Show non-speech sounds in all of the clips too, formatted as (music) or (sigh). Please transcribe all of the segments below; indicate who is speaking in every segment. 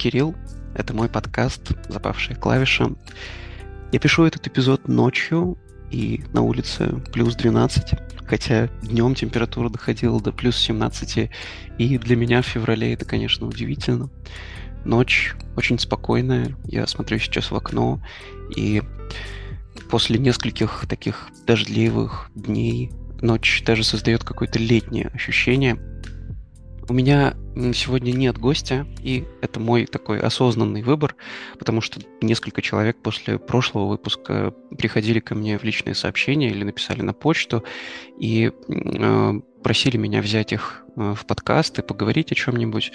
Speaker 1: Кирилл, это мой подкаст «Запавшая клавиша». Я пишу этот эпизод ночью, и на улице плюс 12, хотя днем температура доходила до плюс 17, и для меня в феврале это, конечно, удивительно. Ночь очень спокойная, я смотрю сейчас в окно, и после нескольких таких дождливых дней ночь даже создает какое-то летнее ощущение. У меня сегодня нет гостя, и это мой такой осознанный выбор, потому что несколько человек после прошлого выпуска приходили ко мне в личные сообщения или написали на почту и э, просили меня взять их э, в подкаст и поговорить о чем-нибудь.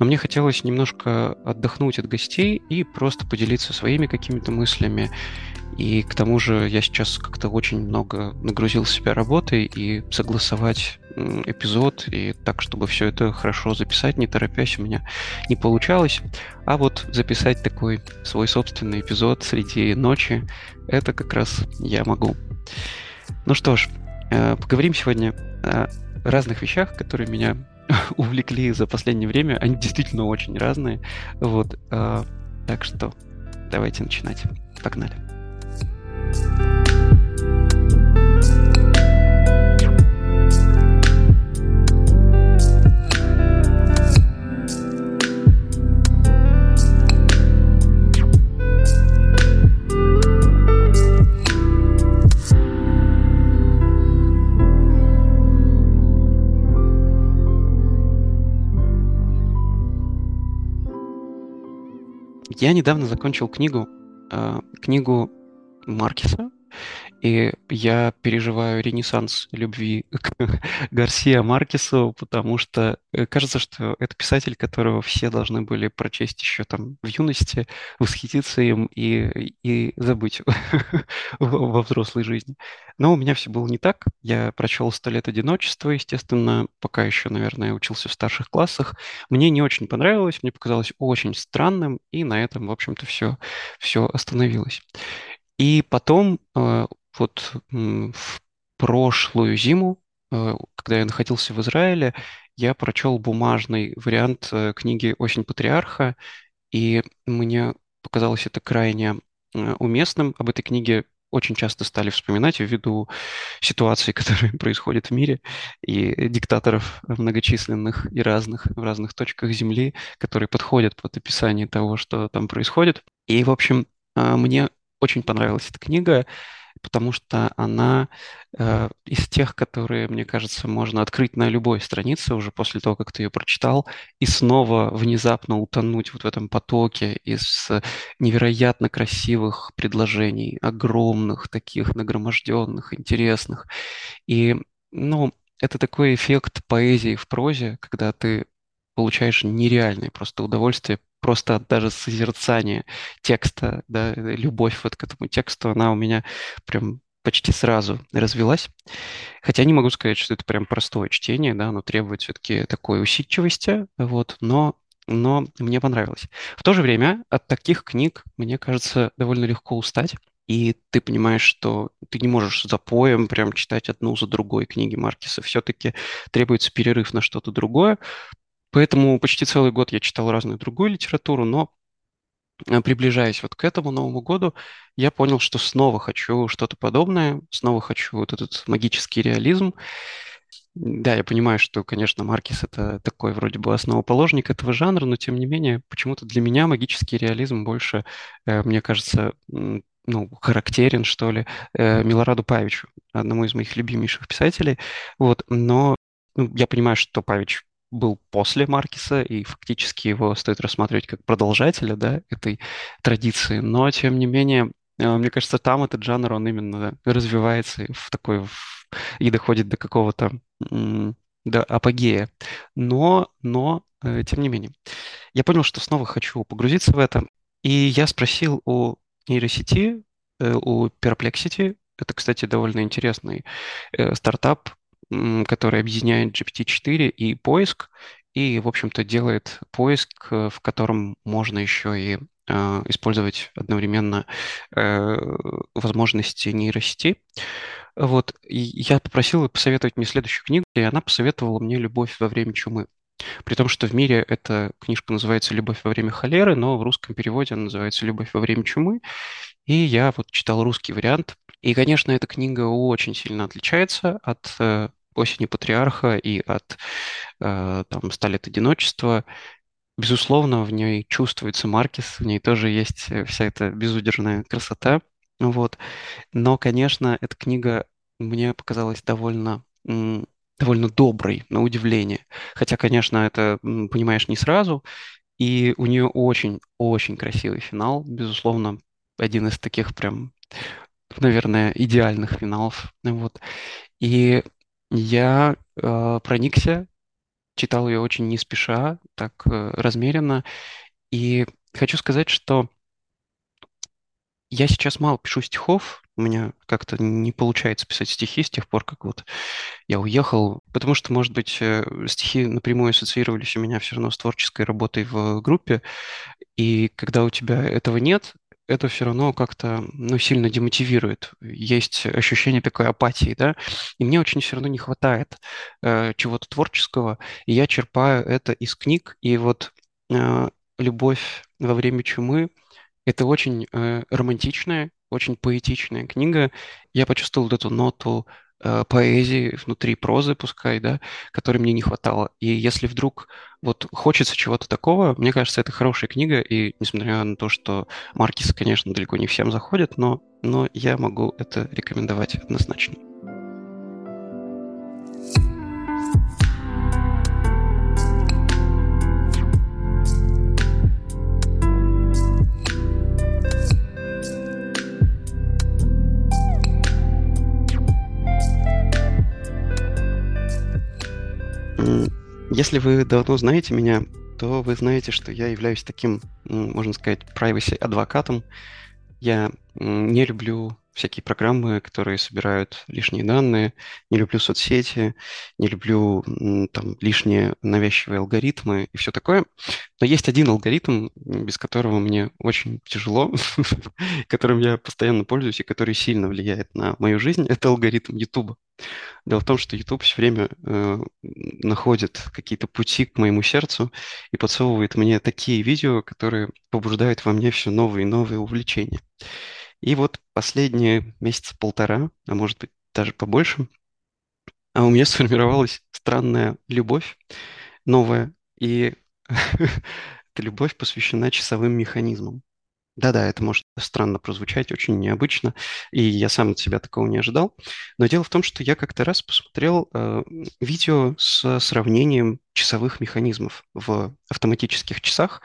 Speaker 1: Но мне хотелось немножко отдохнуть от гостей и просто поделиться своими какими-то мыслями и к тому же я сейчас как-то очень много нагрузил себя работой и согласовать эпизод и так, чтобы все это хорошо записать, не торопясь, у меня не получалось. А вот записать такой свой собственный эпизод среди ночи, это как раз я могу. Ну что ж, э, поговорим сегодня о разных вещах, которые меня (laughs) увлекли за последнее время. Они действительно очень разные. Вот, э, так что давайте начинать. Погнали. Я недавно закончил книгу, э, книгу Маркеса, и я переживаю ренессанс любви (laughs) к Гарсия Маркесу, потому что э, кажется, что это писатель, которого все должны были прочесть еще там в юности, восхититься им и, и забыть (laughs) во взрослой жизни. Но у меня все было не так. Я прочел «Сто лет одиночества», естественно, пока еще, наверное, учился в старших классах. Мне не очень понравилось, мне показалось очень странным, и на этом, в общем-то, все, все остановилось. И потом э, вот в прошлую зиму, э, когда я находился в Израиле, я прочел бумажный вариант э, книги «Осень патриарха», и мне показалось это крайне уместным. Об этой книге очень часто стали вспоминать ввиду ситуаций, (laughs) которые происходят в мире, и диктаторов многочисленных и разных в разных точках Земли, которые подходят под описание того, что там происходит. И, в общем, мне очень понравилась эта книга, потому что она э, из тех, которые, мне кажется, можно открыть на любой странице уже после того, как ты ее прочитал, и снова внезапно утонуть вот в этом потоке из невероятно красивых предложений, огромных, таких нагроможденных, интересных. И, ну, это такой эффект поэзии в прозе, когда ты получаешь нереальное просто удовольствие просто даже созерцание текста, да, любовь вот к этому тексту, она у меня прям почти сразу развелась. Хотя не могу сказать, что это прям простое чтение, да, оно требует все-таки такой усидчивости, вот, но, но мне понравилось. В то же время от таких книг, мне кажется, довольно легко устать, и ты понимаешь, что ты не можешь за поем прям читать одну за другой книги Маркиса. Все-таки требуется перерыв на что-то другое. Поэтому почти целый год я читал разную другую литературу, но э, приближаясь вот к этому Новому году, я понял, что снова хочу что-то подобное, снова хочу вот этот магический реализм. Да, я понимаю, что, конечно, Маркис это такой вроде бы основоположник этого жанра, но тем не менее, почему-то для меня магический реализм больше, э, мне кажется, ну, характерен, что ли, э, Милораду Павичу, одному из моих любимейших писателей. Вот, но ну, я понимаю, что Павич был после Маркиса, и фактически его стоит рассматривать как продолжателя да, этой традиции. Но, тем не менее, э, мне кажется, там этот жанр, он именно развивается в такой в, и доходит до какого-то до апогея. Но, но, э, тем не менее, я понял, что снова хочу погрузиться в это. И я спросил у нейросети, э, у Perplexity, это, кстати, довольно интересный стартап, который объединяет GPT-4 и поиск, и, в общем-то, делает поиск, э, в котором можно еще и э, использовать одновременно э, возможности нейросети. Вот, и я попросил посоветовать мне следующую книгу, и она посоветовала мне «Любовь во время чумы». При том, что в мире эта книжка называется «Любовь во время холеры», но в русском переводе она называется «Любовь во время чумы». И я вот читал русский вариант. И, конечно, эта книга очень сильно отличается от э, «Осени патриарха» и от э, там, «Ста одиночества». Безусловно, в ней чувствуется Маркес, в ней тоже есть э, вся эта безудержная красота. Вот. Но, конечно, эта книга мне показалась довольно довольно добрый, на удивление. Хотя, конечно, это понимаешь не сразу, и у нее очень-очень красивый финал, безусловно, один из таких прям, наверное, идеальных финалов. Вот. И я э, проникся, читал ее очень не спеша, так э, размеренно, и хочу сказать, что я сейчас мало пишу стихов, у меня как-то не получается писать стихи с тех пор, как вот я уехал, потому что, может быть, э, стихи напрямую ассоциировались у меня все равно с творческой работой в группе, и когда у тебя этого нет, это все равно как-то ну, сильно демотивирует. Есть ощущение такой апатии, да, и мне очень все равно не хватает э, чего-то творческого, и я черпаю это из книг, и вот э, «Любовь во время чумы» — это очень э, романтичная, очень поэтичная книга. Я почувствовал эту ноту поэзии внутри прозы, пускай, да, которой мне не хватало. И если вдруг вот хочется чего-то такого, мне кажется, это хорошая книга, и несмотря на то, что Маркис, конечно, далеко не всем заходит, но, но я могу это рекомендовать однозначно. Если вы давно знаете меня, то вы знаете, что я являюсь таким, можно сказать, privacy-адвокатом. Я не люблю всякие программы, которые собирают лишние данные, не люблю соцсети, не люблю там лишние навязчивые алгоритмы и все такое. Но есть один алгоритм, без которого мне очень тяжело, (laughs) которым я постоянно пользуюсь и который сильно влияет на мою жизнь. Это алгоритм YouTube. Дело в том, что YouTube все время э, находит какие-то пути к моему сердцу и подсовывает мне такие видео, которые побуждают во мне все новые и новые увлечения. И вот последние месяца полтора, а может быть даже побольше, а у меня (laughs) сформировалась странная любовь, новая, и (laughs) эта любовь посвящена часовым механизмам. Да-да, это может странно прозвучать, очень необычно, и я сам от себя такого не ожидал. Но дело в том, что я как-то раз посмотрел э, видео с сравнением часовых механизмов в автоматических часах.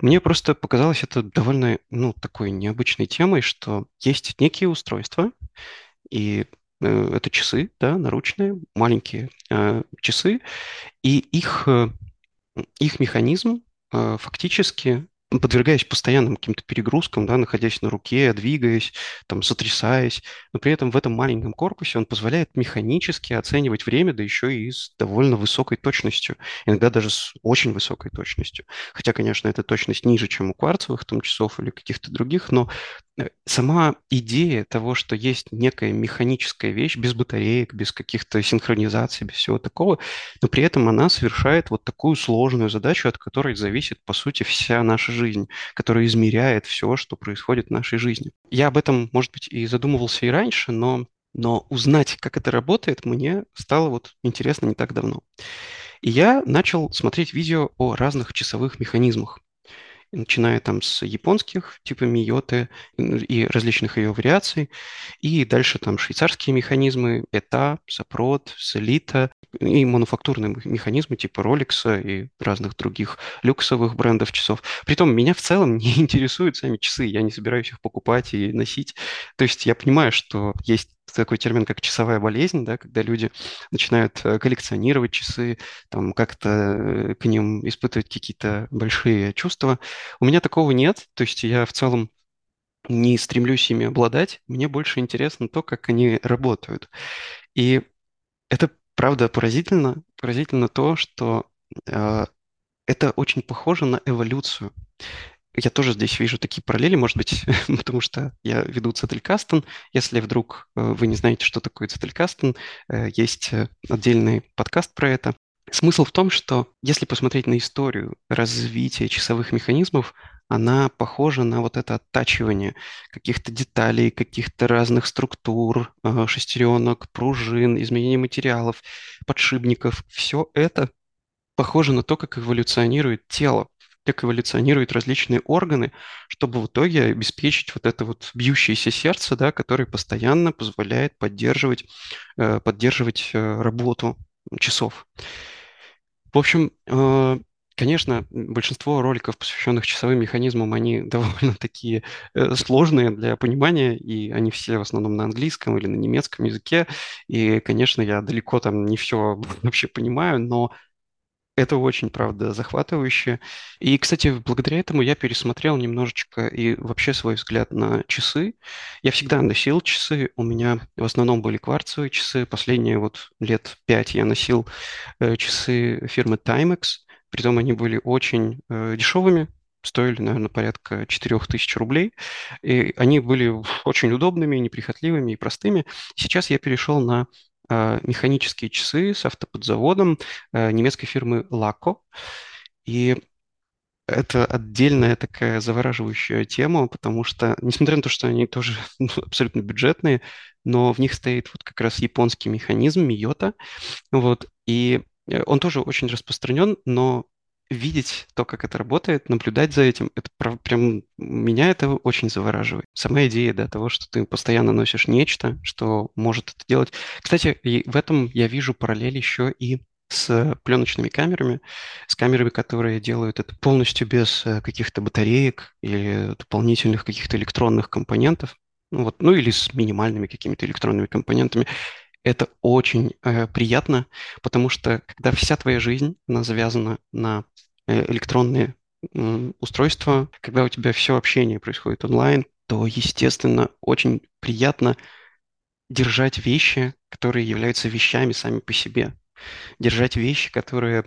Speaker 1: Мне просто показалось это довольно, ну, такой необычной темой, что есть некие устройства, и э, это часы, да, наручные, маленькие э, часы, и их, э, их механизм э, фактически подвергаясь постоянным каким-то перегрузкам, да, находясь на руке, двигаясь, там, сотрясаясь, но при этом в этом маленьком корпусе он позволяет механически оценивать время, да еще и с довольно высокой точностью, иногда даже с очень высокой точностью. Хотя, конечно, эта точность ниже, чем у кварцевых там часов или каких-то других, но сама идея того, что есть некая механическая вещь без батареек, без каких-то синхронизаций, без всего такого, но при этом она совершает вот такую сложную задачу, от которой зависит, по сути, вся наша жизнь, которая измеряет все, что происходит в нашей жизни. Я об этом, может быть, и задумывался и раньше, но, но узнать, как это работает, мне стало вот интересно не так давно. И я начал смотреть видео о разных часовых механизмах начиная там с японских, типа Миоты и различных ее вариаций, и дальше там швейцарские механизмы, ETA, Сопрот, Селита, и мануфактурные механизмы типа Rolex и разных других люксовых брендов часов. Притом меня в целом не (laughs) интересуют сами часы, я не собираюсь их покупать и носить. То есть я понимаю, что есть такой термин, как часовая болезнь, да, когда люди начинают э, коллекционировать часы, там как-то э, к ним испытывать какие-то большие чувства. У меня такого нет, то есть я в целом не стремлюсь ими обладать, мне больше интересно то, как они работают. И это, правда, поразительно, поразительно то, что э, это очень похоже на эволюцию я тоже здесь вижу такие параллели, может быть, (laughs) потому что я веду Цетелькастен. Если вдруг э, вы не знаете, что такое Цетелькастен, э, есть э, отдельный подкаст про это. Смысл в том, что если посмотреть на историю развития часовых механизмов, она похожа на вот это оттачивание каких-то деталей, каких-то разных структур, э, шестеренок, пружин, изменения материалов, подшипников. Все это похоже на то, как эволюционирует тело, как эволюционируют различные органы, чтобы в итоге обеспечить вот это вот бьющееся сердце, да, которое постоянно позволяет поддерживать, э, поддерживать э, работу часов. В общем, конечно, большинство роликов, посвященных часовым механизмам, они (laughs) довольно такие э, сложные для понимания, и они все в основном на английском или на немецком языке. И, конечно, я далеко там не все (laughs) вообще понимаю, но это очень, правда, захватывающе. И, кстати, благодаря этому я пересмотрел немножечко и вообще свой взгляд на часы. Я всегда носил часы, у меня в основном были кварцевые часы. Последние вот лет пять я носил э, часы фирмы Timex, притом они были очень э, дешевыми, стоили, наверное, порядка 4000 рублей. И они были очень удобными, неприхотливыми и простыми. Сейчас я перешел на э, механические часы с автоподзаводом э, немецкой фирмы Laco. И это отдельная такая завораживающая тема, потому что, несмотря на то, что они тоже (laughs) ну, абсолютно бюджетные, но в них стоит вот как раз японский механизм Миота, вот, и он тоже очень распространен, но видеть то, как это работает, наблюдать за этим, это прям меня это очень завораживает. Сама идея, да, того, что ты постоянно носишь нечто, что может это делать. Кстати, и в этом я вижу параллель еще и с пленочными камерами, с камерами, которые делают это полностью без э, каких-то батареек или дополнительных каких-то электронных компонентов, ну, вот, ну или с минимальными какими-то электронными компонентами. Это очень э, приятно, потому что когда вся твоя жизнь, она завязана на э, электронные э, устройства, когда у тебя все общение происходит онлайн, то, естественно, очень приятно держать вещи, которые являются вещами сами по себе. Держать вещи, которые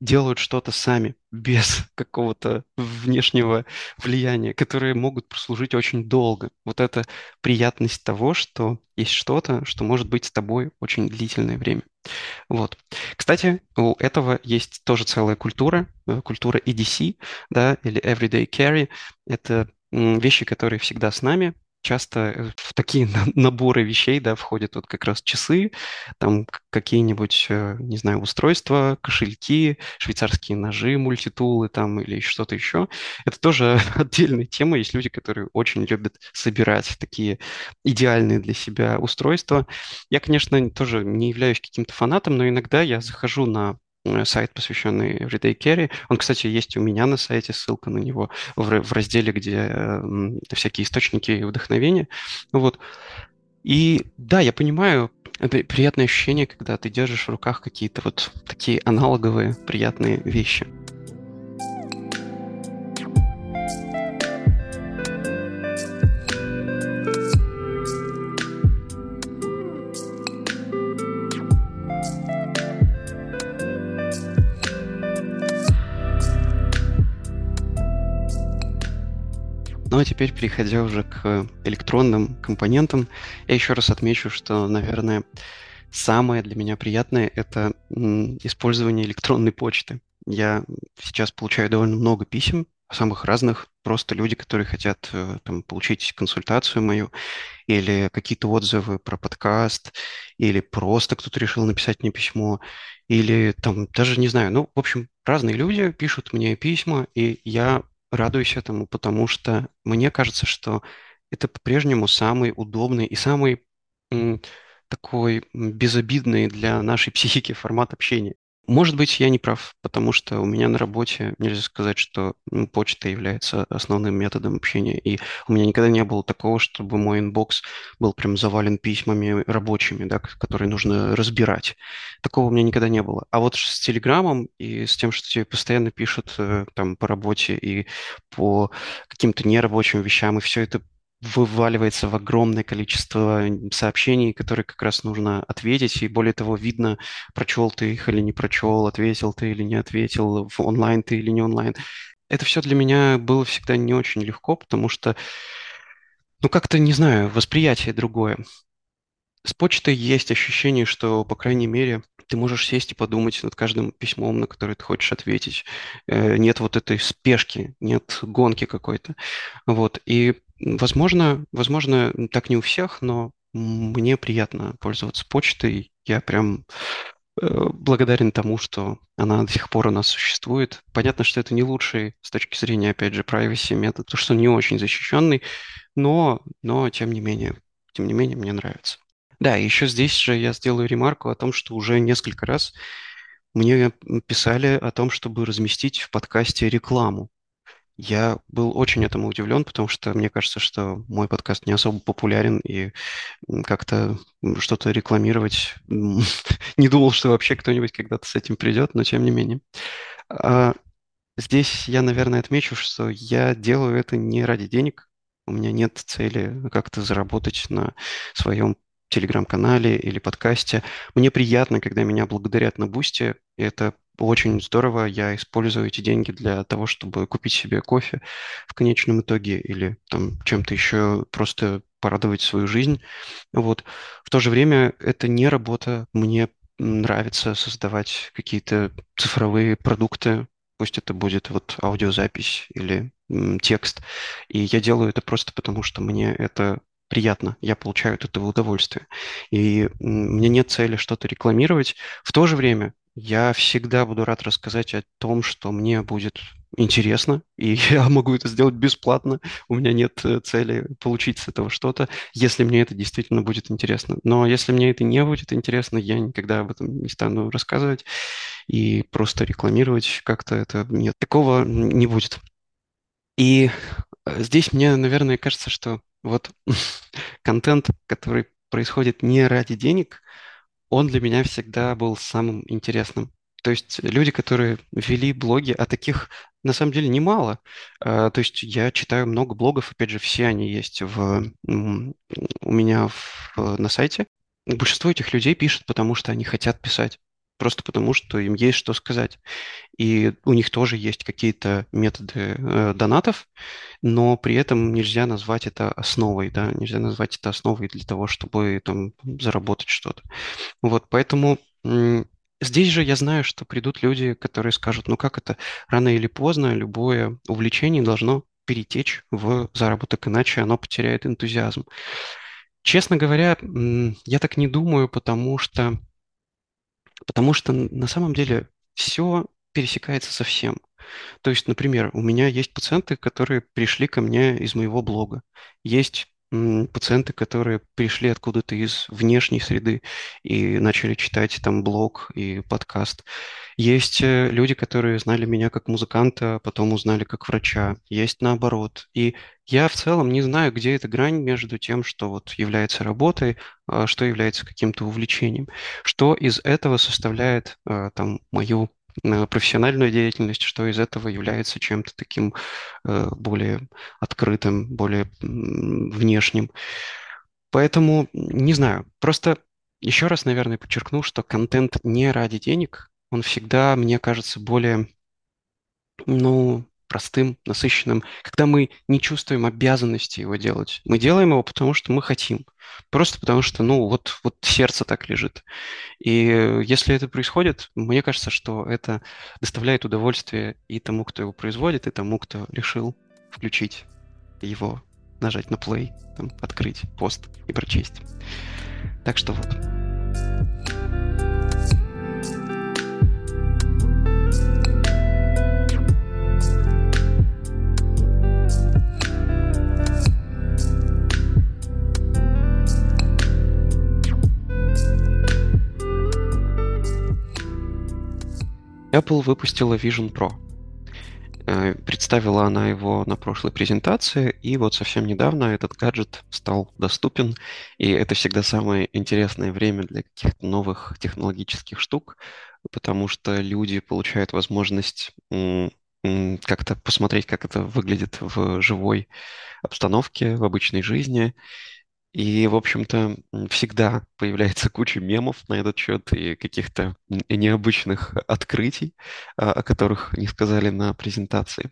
Speaker 1: делают что-то сами, без (laughs) какого-то внешнего влияния, которые могут прослужить очень долго. Вот это приятность того, что есть что-то, что может быть с тобой очень длительное время. Вот. Кстати, у этого есть тоже целая культура, э, культура EDC, да, или Everyday Carry. Это вещи, которые всегда с нами, часто э, в такие (laughs) наборы вещей, да, входят вот как раз часы, там какие-нибудь, э, не знаю, устройства, кошельки, швейцарские ножи, мультитулы там или что-то еще. Это тоже (laughs) отдельная тема. Есть люди, которые очень любят собирать такие идеальные для себя устройства. Я, конечно, тоже не являюсь каким-то фанатом, но иногда я захожу на сайт, посвященный Everyday Carry. Он, кстати, есть у меня на сайте, ссылка на него в, в разделе, где э, всякие источники вдохновения. Вот. И да, я понимаю, приятное ощущение, когда ты держишь в руках какие-то вот такие аналоговые приятные вещи. Ну а теперь, переходя уже к электронным компонентам, я еще раз отмечу, что, наверное, самое для меня приятное – это использование электронной почты. Я сейчас получаю довольно много писем, самых разных, просто люди, которые хотят э, там, получить консультацию мою, или какие-то отзывы про подкаст, или просто кто-то решил написать мне письмо, или там даже не знаю, ну, в общем, разные люди пишут мне письма, и я радуюсь этому, потому что мне кажется, что это по-прежнему самый удобный и самый такой безобидный для нашей (laughs) психики формат общения. Может быть, я не прав, потому что у меня на работе нельзя сказать, что ну, почта является основным методом общения, и у меня никогда не было такого, чтобы мой inbox был прям завален письмами рабочими, да, которые нужно разбирать. Такого у меня никогда не было. А вот с Телеграмом и с тем, что тебе постоянно пишут э, там по работе и по каким-то нерабочим вещам, и все это вываливается в огромное количество сообщений, которые как раз нужно ответить, и более того, видно, прочел ты их или не прочел, ответил ты или не ответил, в онлайн ты или не онлайн. Это все для меня было всегда не очень легко, потому что, ну, как-то, не знаю, восприятие другое. С почтой есть ощущение, что, по крайней мере, ты можешь сесть и подумать над каждым письмом, на которое ты хочешь ответить. Э, Нет вот этой спешки, нет гонки какой-то. Вот. И, возможно, возможно, так не у всех, но мне приятно пользоваться почтой. Я прям э, благодарен тому, что она до сих пор у нас существует. Понятно, что это не лучший с точки зрения, опять же, privacy метод, потому что он не очень защищенный, но, но тем не менее, тем не менее, мне нравится. Да, еще здесь же я сделаю ремарку о том, что уже несколько раз мне писали о том, чтобы разместить в подкасте рекламу. Я был очень этому удивлен, потому что мне кажется, что мой подкаст не особо популярен, и как-то что-то рекламировать (laughs) не думал, что вообще кто-нибудь когда-то с этим придет, но тем не менее. А, Здесь я, наверное, отмечу, что я делаю это не ради денег. У меня нет цели как-то заработать на своем телеграм-канале или подкасте. Мне приятно, когда меня благодарят на Бусте. Это очень здорово. Я использую эти деньги для того, чтобы купить себе кофе в конечном итоге или там чем-то еще просто порадовать свою жизнь. Вот. В то же время это не работа. Мне нравится создавать какие-то цифровые продукты, Пусть это будет вот аудиозапись или м, текст. И я делаю это просто потому, что мне это приятно, я получаю от этого удовольствие. И м, мне нет цели что-то рекламировать. В то же время я всегда буду рад рассказать о том, что мне будет интересно, (laughs) и я могу это сделать бесплатно. У меня нет э, цели получить с этого что-то, если мне это действительно будет интересно. Но если мне это не будет интересно, я никогда об этом не стану рассказывать и просто рекламировать как-то это нет. Такого не будет. И э, здесь мне, наверное, кажется, что вот (laughs) контент, который происходит не ради денег, он для меня всегда был самым интересным. То есть люди, которые вели блоги, а таких на самом деле немало. А, То есть я читаю много блогов, опять же, все они есть в, у меня в- на сайте. Большинство этих людей пишет, потому что они хотят писать. Просто потому, что им есть что сказать. И у них тоже есть какие-то методы э, донатов, но при этом нельзя назвать это основой, да, нельзя назвать это основой для того, чтобы там заработать что-то. Вот, поэтому здесь же я знаю, что придут люди, которые скажут, ну как это, рано или поздно любое увлечение должно перетечь в заработок, иначе оно потеряет энтузиазм. Честно говоря, я так не думаю, потому что, потому что на самом деле все пересекается со всем. То есть, например, у меня есть пациенты, которые пришли ко мне из моего блога. Есть пациенты, которые пришли откуда-то из внешней среды и начали читать там блог и подкаст. Есть э, люди, которые знали меня как музыканта, а потом узнали как врача. Есть наоборот. И я в целом не знаю, где эта грань между тем, что вот является работой, а что является каким-то увлечением. Что из этого составляет а, там мою э, профессиональную деятельность, что из этого является чем-то таким э, более открытым, более внешним. Поэтому не знаю. Просто еще раз, наверное, подчеркну, что контент не ради денег, он всегда, мне кажется, более ну, простым, насыщенным, когда мы не чувствуем обязанности его делать. Мы делаем его, потому что мы хотим. Просто потому что, ну, вот, вот сердце так лежит. И если это происходит, мне кажется, что это доставляет удовольствие и тому, кто его производит, и тому, кто решил включить его, нажать на play, там, открыть пост и прочесть. Так что вот. Apple выпустила Vision Pro. Э, Представила она его на прошлой презентации, и вот совсем недавно этот гаджет стал доступен, и это всегда самое интересное время для каких-то новых технологических штук, потому что люди получают возможность как-то посмотреть, как это выглядит в живой обстановке, в обычной жизни, и, в общем-то, всегда появляется куча мемов на этот счет и каких-то необычных открытий, а, о которых не сказали на презентации.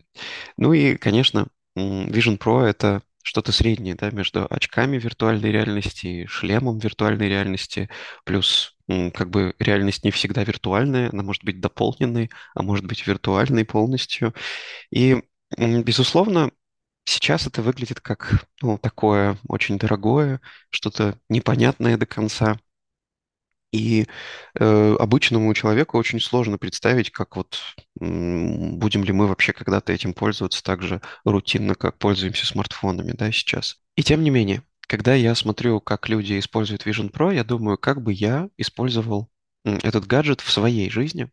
Speaker 1: Ну и, конечно, Vision Pro— это что-то среднее, да, между очками виртуальной реальности и шлемом виртуальной реальности, плюс как бы реальность не всегда виртуальная, она может быть дополненной, а может быть виртуальной полностью. И, безусловно, сейчас это выглядит как, ну, такое очень дорогое, что-то непонятное до конца. И э, обычному человеку очень сложно представить, как вот будем ли мы вообще когда-то этим пользоваться так же рутинно, как пользуемся смартфонами, да, сейчас. И тем не менее, когда я смотрю, как люди используют Vision Pro, я думаю, как бы я использовал этот гаджет в своей жизни.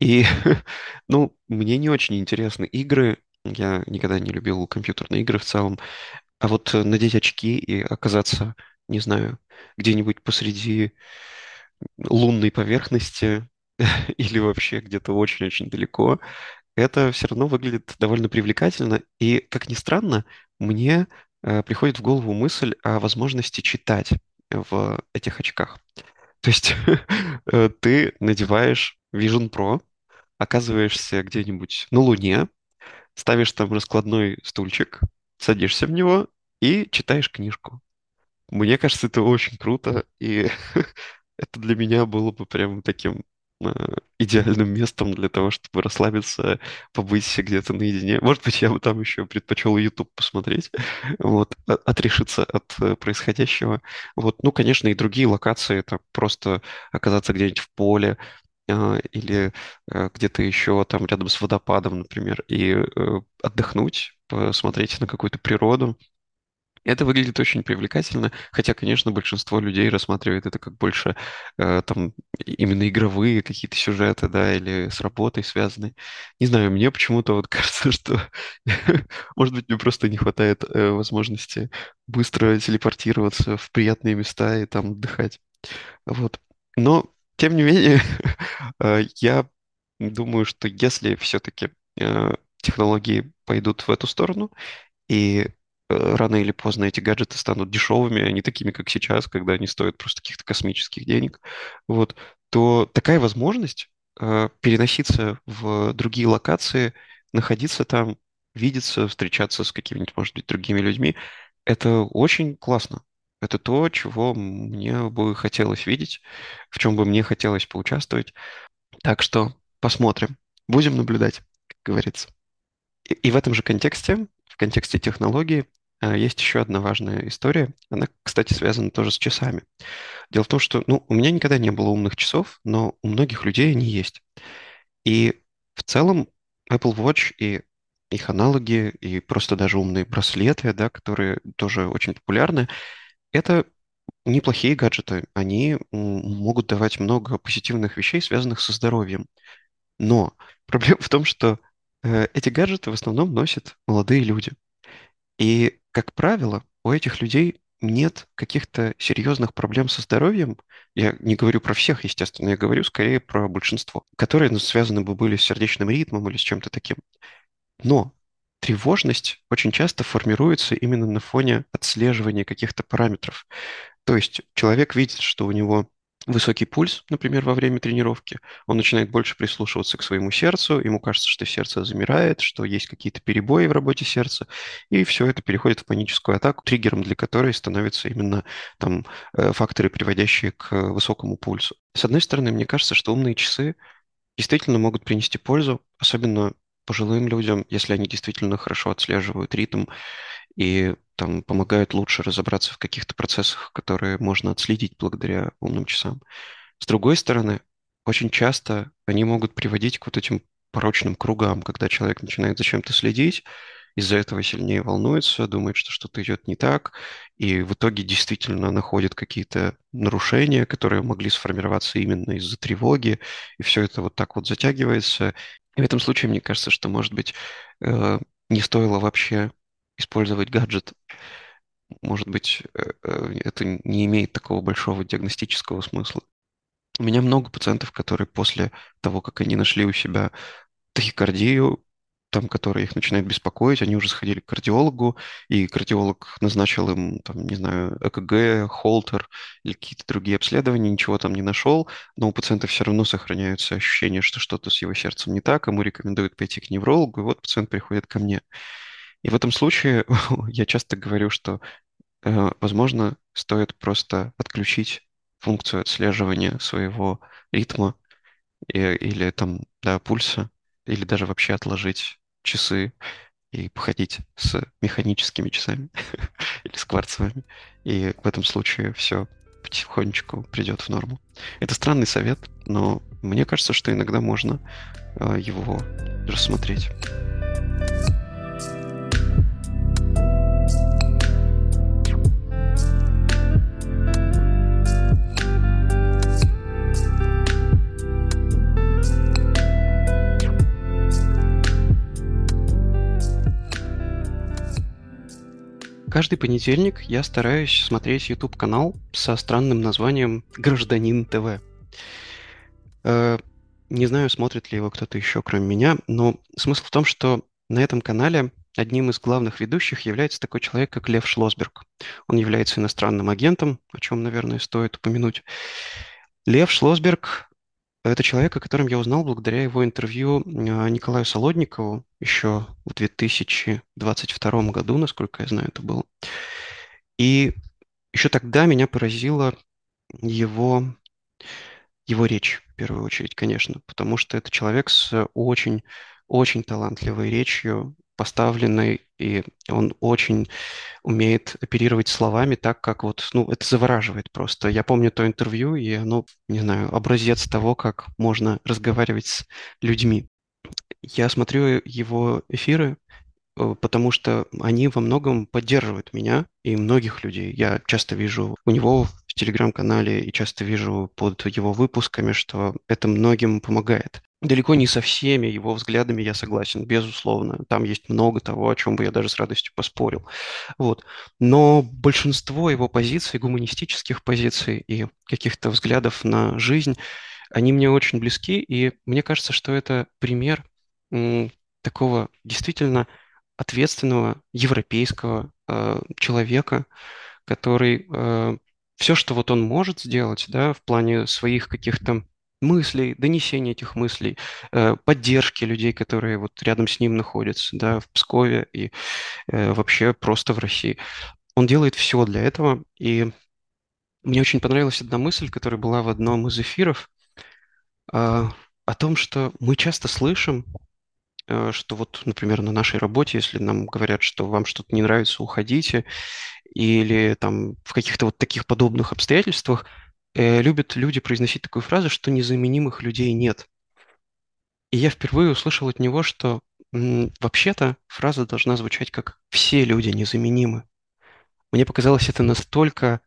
Speaker 1: И, (laughs) ну, мне не очень интересны игры. Я никогда не любил компьютерные игры в целом. А вот э, надеть очки и оказаться, не знаю, где-нибудь посреди лунной поверхности (laughs) или вообще где-то очень-очень далеко, это все равно выглядит довольно привлекательно. И, как ни странно, мне э, приходит в голову мысль о возможности читать в этих очках. То есть (laughs) э, ты надеваешь Vision Pro, оказываешься где-нибудь на Луне, ставишь там раскладной стульчик, садишься в него и читаешь книжку. Мне кажется, это очень круто, и (laughs) это для меня было бы прям таким э, идеальным местом для того, чтобы расслабиться, побыть где-то наедине. Может быть, я бы там еще предпочел YouTube посмотреть, (laughs) вот, отрешиться от э, происходящего. Вот, ну, конечно, и другие локации, это просто оказаться где-нибудь в поле, или э, где-то еще там рядом с водопадом, например, и э, отдохнуть, посмотреть на какую-то природу. Это выглядит очень привлекательно, хотя, конечно, большинство людей рассматривает это как больше э, там именно игровые какие-то сюжеты, да, или с работой связанные. Не знаю, мне почему-то вот (laughs) кажется, что, (laughs) может быть, мне просто не хватает возможности быстро телепортироваться в приятные места и там отдыхать. Вот. Но, тем не менее, (laughs) э, я думаю, что если все-таки технологии пойдут в эту сторону, и э, рано или поздно эти гаджеты станут дешевыми, а не такими, как сейчас, когда они стоят просто каких-то космических денег, вот, то такая возможность э, переноситься в другие локации, находиться там, видеться, встречаться с какими-нибудь, может быть, другими людьми, это очень классно. Это то, чего мне бы хотелось видеть, в чем бы мне хотелось поучаствовать. Так что посмотрим. Будем наблюдать, как говорится. И, и в этом же контексте, в контексте технологии, э, есть еще одна важная история. Она, кстати, связана тоже с часами. Дело в том, что ну, у меня никогда не было умных часов, но у многих людей они есть. И в целом Apple Watch и их аналоги, и просто даже умные браслеты, да, которые тоже очень популярны, это неплохие гаджеты. Они могут давать много позитивных вещей, связанных со здоровьем. Но (laughs) проблема в том, что э, эти гаджеты в основном носят молодые люди. И, как правило, у этих людей нет каких-то серьезных проблем со здоровьем. Я не говорю про всех, естественно, я говорю скорее про большинство, которые ну, связаны бы были с сердечным ритмом или с чем-то таким. Но тревожность очень часто формируется именно на фоне отслеживания каких-то параметров. То есть человек видит, что у него высокий пульс, например, во время тренировки, он начинает больше прислушиваться к своему сердцу, ему кажется, что сердце замирает, что есть какие-то перебои в работе сердца, и все это переходит в паническую атаку, триггером для которой становятся именно там э, факторы, приводящие к высокому пульсу. С одной стороны, мне кажется, что умные часы действительно могут принести пользу, особенно пожилым людям, если они действительно хорошо отслеживают ритм и там помогают лучше разобраться в каких-то процессах, которые можно отследить благодаря умным часам. С другой стороны, очень часто они могут приводить к вот этим порочным кругам, когда человек начинает за чем-то следить, из-за этого сильнее волнуется, думает, что что-то идет не так, и в итоге действительно находит какие-то нарушения, которые могли сформироваться именно из-за тревоги, и все это вот так вот затягивается. И в этом случае мне кажется, что, может быть, э, не стоило вообще использовать гаджет. Может быть, э, э, это не имеет такого большого диагностического смысла. У меня много пациентов, которые после того, как они нашли у себя тахикардию, там, которые их начинают беспокоить, они уже сходили к кардиологу, и кардиолог назначил им, там, не знаю, ЭКГ, холтер или какие-то другие обследования, ничего там не нашел, но у пациента все равно сохраняются ощущения, что что-то с его сердцем не так, ему рекомендуют пойти к неврологу, и вот пациент приходит ко мне. И в этом случае (laughs) я часто говорю, что, э, возможно, стоит просто отключить функцию отслеживания своего ритма и- или там, да, пульса, или даже вообще отложить часы и походить с механическими часами (laughs) или с кварцевыми. И в этом случае все потихонечку придет в норму. Это странный совет, но мне кажется, что иногда можно э, его рассмотреть. Каждый понедельник я стараюсь смотреть YouTube-канал со странным названием «Гражданин ТВ». Э, Не знаю, смотрит ли его кто-то еще, кроме меня, но смысл в том, что на этом канале одним из главных ведущих является такой человек, как Лев Шлосберг. Он является иностранным агентом, о чем, наверное, стоит упомянуть. Лев Шлосберг это человек, о котором я узнал благодаря его интервью э, Николаю Солодникову еще в 2022 году, насколько я знаю, это было. И еще тогда меня поразила его, его речь, в первую очередь, конечно, потому что это человек с очень, очень талантливой речью, поставленной, и он очень умеет оперировать словами так, как вот, ну, это завораживает просто. Я помню то интервью, и оно, не знаю, образец того, как можно разговаривать с людьми. Я смотрю его эфиры, э, потому что они во многом поддерживают меня и многих людей. Я часто вижу у него в телеграм-канале и часто вижу под его выпусками, что это многим помогает. Далеко не со всеми его взглядами я согласен, безусловно. Там есть много того, о чем бы я даже с радостью поспорил. Вот. Но большинство его позиций, гуманистических позиций и каких-то взглядов на жизнь, они мне очень близки, и мне кажется, что это пример такого действительно ответственного европейского э, человека, который э, все, что вот он может сделать, да, в плане своих каких-то мыслей, донесения этих мыслей, э, поддержки людей, которые вот рядом с ним находятся, да, в Пскове и э, вообще просто в России. Он делает все для этого, и мне очень понравилась одна мысль, которая была в одном из эфиров, э, о том, что мы часто слышим, что вот, например, на нашей работе, если нам говорят, что вам что-то не нравится, уходите, или там в каких-то вот таких подобных обстоятельствах, любят люди произносить такую фразу, что незаменимых людей нет. И я впервые услышал от него, что вообще-то фраза должна звучать как «все люди незаменимы». Мне показалось это настолько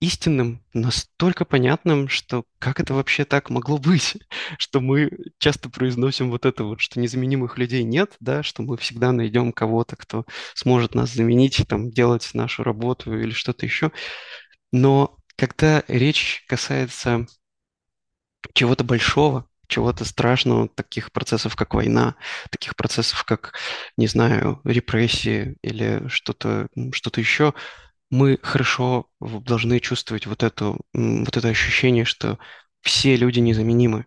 Speaker 1: истинным, настолько понятным, что как это вообще так могло быть, (laughs) что мы часто произносим вот это вот, что незаменимых людей нет, да, что мы всегда найдем кого-то, кто сможет нас заменить, там, делать нашу работу или что-то еще. Но когда речь касается чего-то большого, чего-то страшного, таких процессов, как война, таких процессов, как, не знаю, репрессии или что-то что еще, мы хорошо должны чувствовать вот, эту, вот это ощущение, что все люди незаменимы.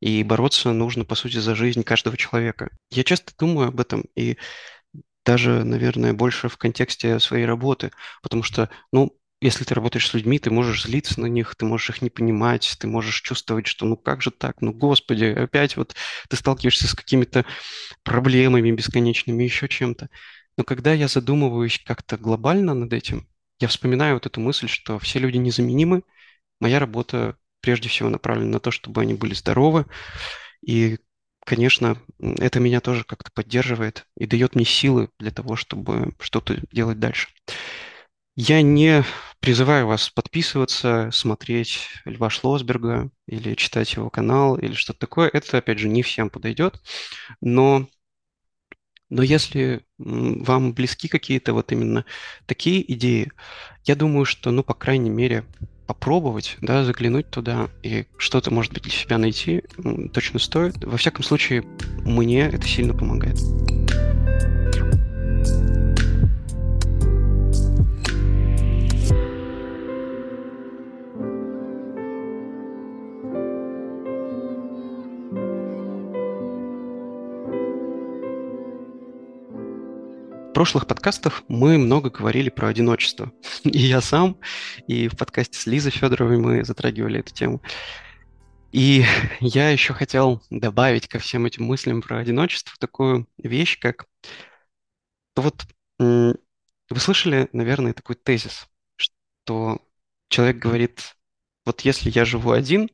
Speaker 1: И бороться нужно, по сути, за жизнь каждого человека. Я часто думаю об этом, и даже, наверное, больше в контексте своей работы, потому что, ну, если ты работаешь с людьми, ты можешь злиться на них, ты можешь их не понимать, ты можешь чувствовать, что ну как же так, ну господи, опять вот ты сталкиваешься с какими-то проблемами бесконечными, еще чем-то. Но когда я задумываюсь как-то глобально над этим, я вспоминаю вот эту мысль, что все люди незаменимы. Моя работа прежде всего направлена на то, чтобы они были здоровы. И, конечно, это меня тоже как-то поддерживает и дает мне силы для того, чтобы что-то делать дальше. Я не призываю вас подписываться, смотреть Льва Шлосберга или читать его канал или что-то такое. Это, опять же, не всем подойдет. Но но если вам близки какие-то вот именно такие идеи, я думаю, что, ну, по крайней мере, попробовать, да, заглянуть туда и что-то, может быть, для себя найти точно стоит. Во всяком случае, мне это сильно помогает. Прошлых подкастах мы много говорили про одиночество. (laughs) И я сам, и в подкасте с Лизой Федоровой мы затрагивали эту тему. И (laughs) я еще хотел добавить ко всем этим мыслям про одиночество такую вещь, как вот вы слышали, наверное, такой тезис, что человек говорит, вот если я живу один,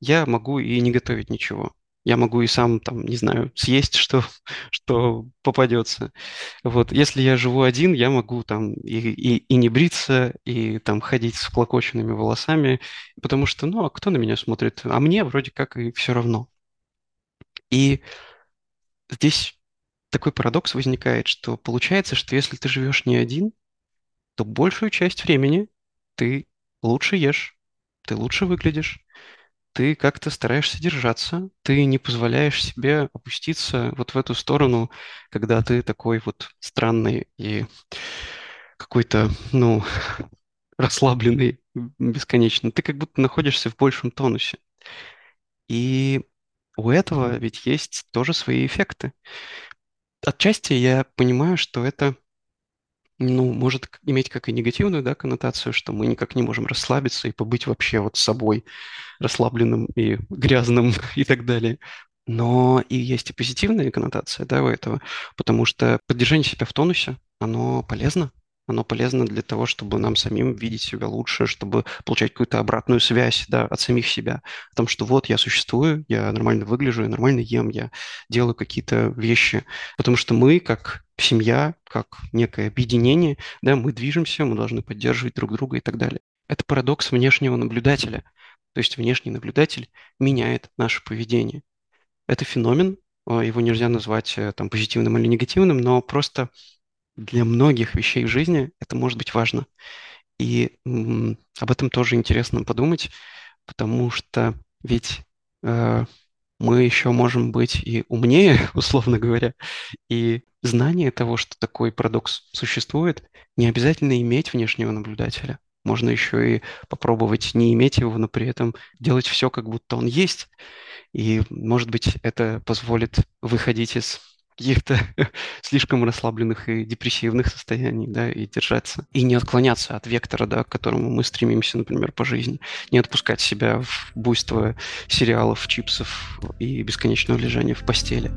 Speaker 1: я могу и не готовить ничего. Я могу и сам, там, не знаю, съесть, что, (laughs) что попадется. Вот, если я живу один, я могу там и, и, и не бриться, и там ходить с клокоченными волосами, потому что, ну, а кто на меня смотрит? А мне вроде как и все равно. И здесь такой парадокс возникает, что получается, что если ты живешь не один, то большую часть времени ты лучше ешь, ты лучше выглядишь, ты как-то стараешься держаться, ты не позволяешь себе опуститься вот в эту сторону, когда ты такой вот странный и какой-то, ну, (laughs) расслабленный бесконечно. Ты как будто находишься в большем тонусе. И у этого ведь есть тоже свои эффекты. Отчасти я понимаю, что это ну, может иметь как и негативную, да, коннотацию, что мы никак не можем расслабиться и побыть вообще вот собой, расслабленным и грязным (laughs) и так далее. Но и есть и позитивная коннотация, да, у этого, потому что поддержание себя в тонусе, оно полезно, оно полезно для того, чтобы нам самим видеть себя лучше, чтобы получать какую-то обратную связь да, от самих себя. О том, что вот я существую, я нормально выгляжу, я нормально ем, я делаю какие-то вещи. Потому что мы, как семья, как некое объединение, да, мы движемся, мы должны поддерживать друг друга и так далее. Это парадокс внешнего наблюдателя. То есть внешний наблюдатель меняет наше поведение. Это феномен, а, его нельзя назвать э, там, позитивным или негативным, но просто для многих вещей в жизни это может быть важно. И м, об этом тоже интересно подумать, потому что ведь э, мы еще можем быть и умнее, (laughs) условно говоря, и знание того, что такой парадокс существует, не обязательно иметь внешнего наблюдателя. Можно еще и попробовать не иметь его, но при этом делать все, как будто он есть. И, может быть, это позволит выходить из каких-то (laughs) слишком расслабленных и депрессивных состояний, да, и держаться. И не отклоняться от вектора, да, к которому мы стремимся, например, по жизни. Не отпускать себя в буйство сериалов, чипсов и бесконечного лежания в постели.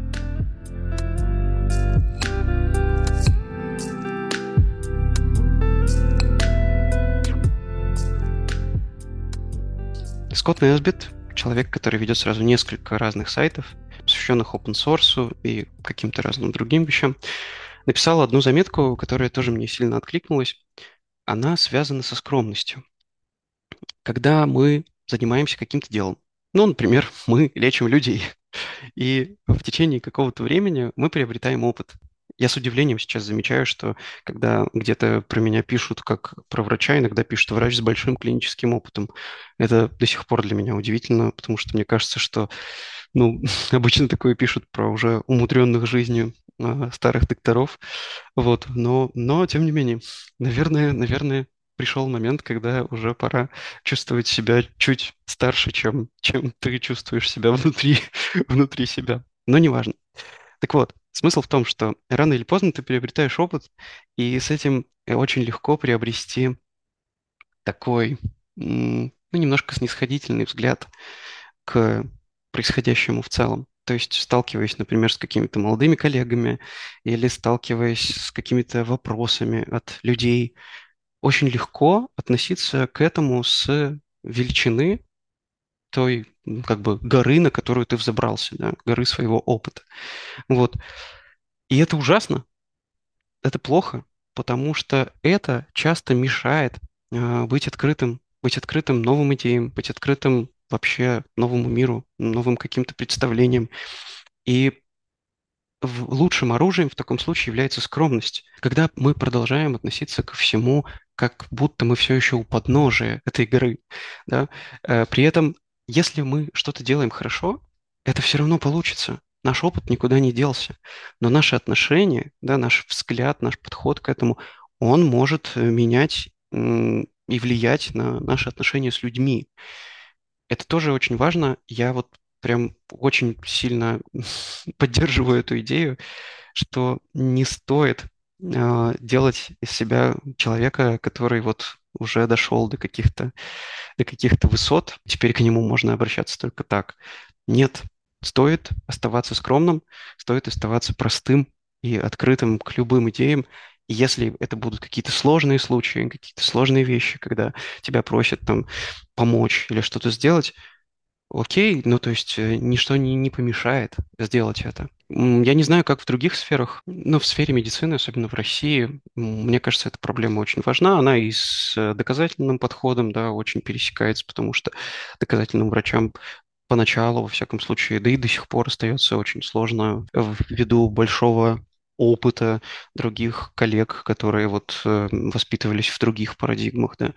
Speaker 1: Скотт Несбит, человек, который ведет сразу несколько разных сайтов, посвященных open source и каким-то разным другим вещам, написал одну заметку, которая тоже мне сильно откликнулась. Она связана со скромностью. Когда мы занимаемся каким-то делом, ну, например, (laughs) мы лечим людей, и в течение какого-то времени мы приобретаем опыт. Я с удивлением сейчас замечаю, что когда где-то про меня пишут как про врача, иногда пишут врач с большим клиническим опытом. Это до сих пор для меня удивительно, потому что мне кажется, что ну, (laughs) обычно такое пишут про уже умудренных жизнью э, старых докторов. Вот, но, но тем не менее, наверное, наверное, пришел момент, когда уже пора чувствовать себя чуть старше, чем, чем ты чувствуешь себя (laughs) внутри, внутри себя. Но неважно. Так вот, смысл в том, что рано или поздно ты приобретаешь опыт, и с этим очень легко приобрести такой, ну, немножко снисходительный взгляд к происходящему в целом. То есть сталкиваясь, например, с какими-то молодыми коллегами или сталкиваясь с какими-то вопросами от людей, очень легко относиться к этому с величины той как бы горы, на которую ты взобрался, да, горы своего опыта. Вот. И это ужасно, это плохо, потому что это часто мешает э, быть открытым, быть открытым новым идеям, быть открытым вообще новому миру, новым каким-то представлениям. И лучшим оружием в таком случае является скромность. Когда мы продолжаем относиться ко всему, как будто мы все еще у подножия этой горы, да, э, при этом, если мы что-то делаем хорошо, это все равно получится. Наш опыт никуда не делся. Но наши отношения, да, наш взгляд, наш подход к этому, он может э, менять и влиять на наши отношения с людьми. Это тоже очень важно. Я вот прям очень сильно (laughs) поддерживаю эту идею, что не стоит э, делать из себя человека, который вот уже дошел до каких-то до каких-то высот, теперь к нему можно обращаться только так. Нет, стоит оставаться скромным, стоит оставаться простым и открытым к любым идеям. Если это будут какие-то сложные случаи, какие-то сложные вещи, когда тебя просят там помочь или что-то сделать, окей, ну то есть э, ничто не, не помешает сделать это. Я не знаю, как в других сферах, но в сфере медицины, особенно в России, мне кажется, эта проблема очень важна. Она и с э, доказательным подходом, да, очень пересекается, потому что доказательным врачам поначалу, во всяком случае, да и до сих пор остается очень сложно ввиду большого опыта других коллег, которые вот э, воспитывались в других парадигмах, да.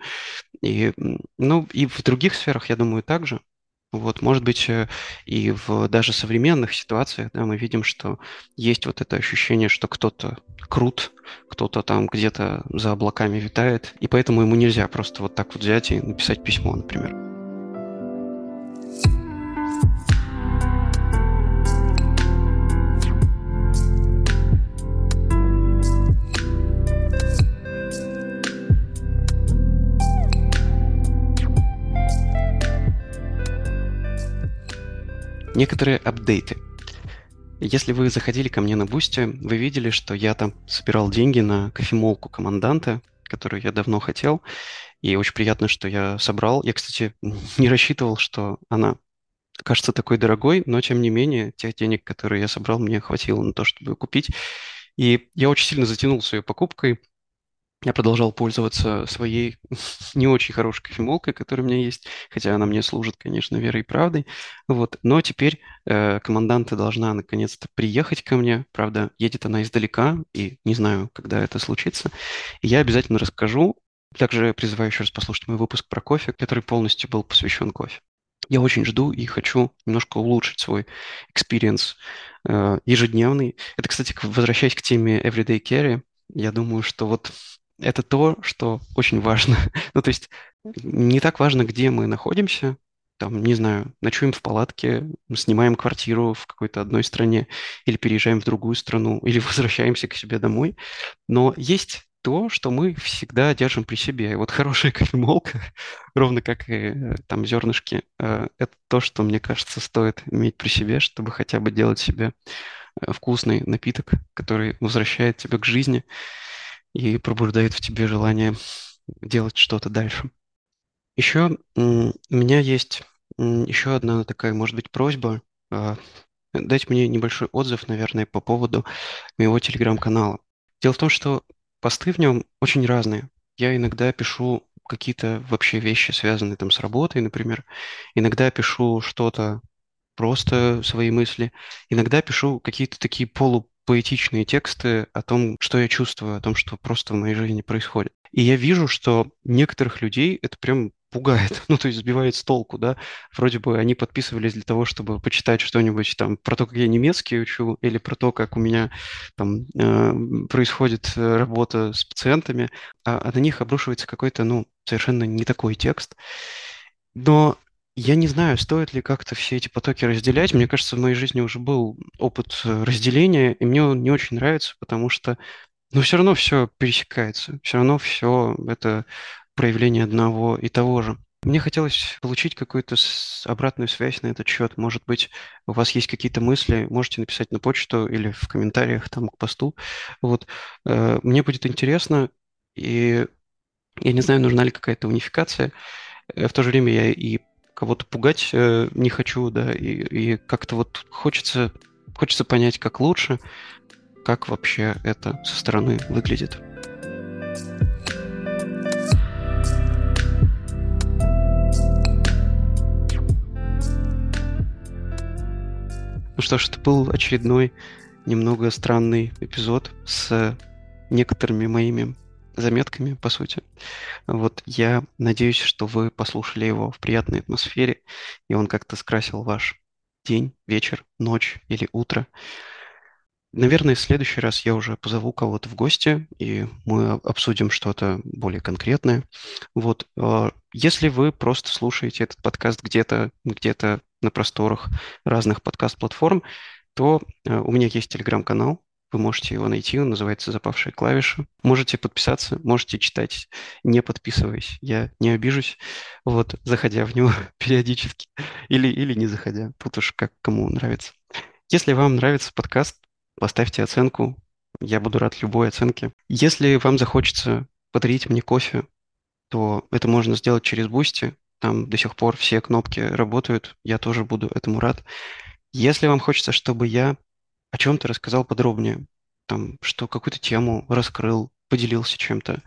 Speaker 1: И, ну, и в других сферах, я думаю, также. Вот, может быть, э, и в даже современных ситуациях, да, мы видим, что есть вот это ощущение, что кто-то крут, кто-то там где-то за облаками витает, и поэтому ему нельзя просто вот так вот взять и написать письмо, например. Некоторые апдейты. Если вы заходили ко мне на Бусти, вы видели, что я там собирал деньги на кофемолку команданта, которую я давно хотел. И очень приятно, что я собрал. Я, кстати, (laughs) не рассчитывал, что она кажется такой дорогой, но тем не менее, тех денег, которые я собрал, мне хватило на то, чтобы ее купить. И я очень сильно затянулся ее покупкой я продолжал пользоваться своей (laughs) не очень хорошей кофемолкой, которая у меня есть, хотя она мне служит, конечно, верой и правдой. Вот. Но теперь э, команданта должна наконец-то приехать ко мне. Правда, едет она издалека, и не знаю, когда это случится. И я обязательно расскажу. Также призываю еще раз послушать мой выпуск про кофе, который полностью был посвящен кофе. Я очень жду и хочу немножко улучшить свой experience э, ежедневный. Это, кстати, возвращаясь к теме Everyday Carry, я думаю, что вот это то, что очень важно. (laughs) ну, то есть не так важно, где мы находимся, там, не знаю, ночуем в палатке, снимаем квартиру в какой-то одной стране, или переезжаем в другую страну, или (laughs) возвращаемся к себе домой. Но есть то, что мы всегда держим при себе. И вот хорошая (laughs) кофемолка, ровно как и э, там зернышки, э, это то, что, мне кажется, стоит иметь при себе, чтобы хотя бы делать себе э, вкусный напиток, который возвращает тебя к жизни и пробуждает в тебе желание делать что-то дальше. Еще у меня есть еще одна такая, может быть, просьба. А, дать мне небольшой отзыв, наверное, по поводу моего телеграм-канала. Дело в том, что посты в нем очень разные. Я иногда пишу какие-то вообще вещи, связанные там с работой, например. Иногда пишу что-то, просто свои мысли. Иногда пишу какие-то такие полу поэтичные тексты о том, что я чувствую, о том, что просто в моей жизни происходит. И я вижу, что некоторых людей это прям пугает, (laughs) ну, то есть сбивает с толку, да. Вроде бы они подписывались для того, чтобы почитать что-нибудь там про то, как я немецкий учу, или про то, как у меня там э, происходит э, работа с пациентами, а, а на них обрушивается какой-то, ну, совершенно не такой текст. Но я не знаю, стоит ли как-то все эти потоки разделять. Мне кажется, в моей жизни уже был опыт э, разделения, и мне он не очень нравится, потому что, ну, все равно все пересекается, все равно все это проявление одного и того же. Мне хотелось получить какую-то обратную связь на этот счет. Может быть, у вас есть какие-то мысли, можете написать на почту или в комментариях там к посту. Вот. Э, мне будет интересно, и я не знаю, нужна ли какая-то унификация. Э, в то же время я и кого-то пугать э, не хочу, да, и, и как-то вот хочется, хочется понять, как лучше, как вообще это со стороны выглядит. Ну что ж, это был очередной немного странный эпизод с некоторыми моими заметками, по сути. Вот я надеюсь, что вы послушали его в приятной атмосфере, и он как-то скрасил ваш день, вечер, ночь или утро. Наверное, в следующий раз я уже позову кого-то в гости, и мы обсудим что-то более конкретное. Вот, а, если вы просто слушаете этот подкаст где-то, где-то на просторах разных подкаст-платформ, то э, у меня есть телеграм-канал, Вы можете его найти, он называется «Запавшие клавиши». Можете подписаться, можете читать, не подписываясь. Я не обижусь, вот, заходя в него (laughs) периодически или, или не заходя. Тут уж как кому нравится. Если вам нравится подкаст, поставьте оценку. Я буду рад любой оценке. Если вам захочется подарить мне кофе, то это можно сделать через Бусти. Там до сих пор все кнопки работают. Я тоже буду этому рад. Если вам хочется, чтобы я о чем-то рассказал подробнее, там, что какую-то тему раскрыл, поделился чем-то,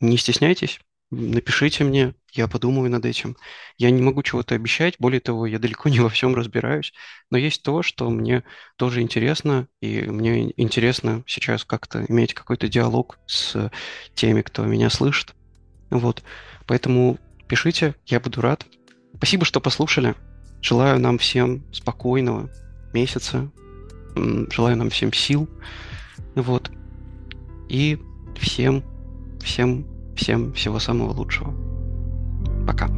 Speaker 1: не стесняйтесь, напишите мне, я подумаю над этим. Я не могу чего-то обещать, более того, я далеко (laughs) не во всем разбираюсь, но есть то, что мне тоже интересно, и мне интересно сейчас как-то иметь какой-то диалог с теми, кто меня слышит. Вот, поэтому пишите, я буду рад. Спасибо, что послушали. Желаю нам всем спокойного месяца, Желаю нам всем сил. Вот. И всем, всем, всем всего самого лучшего. Пока.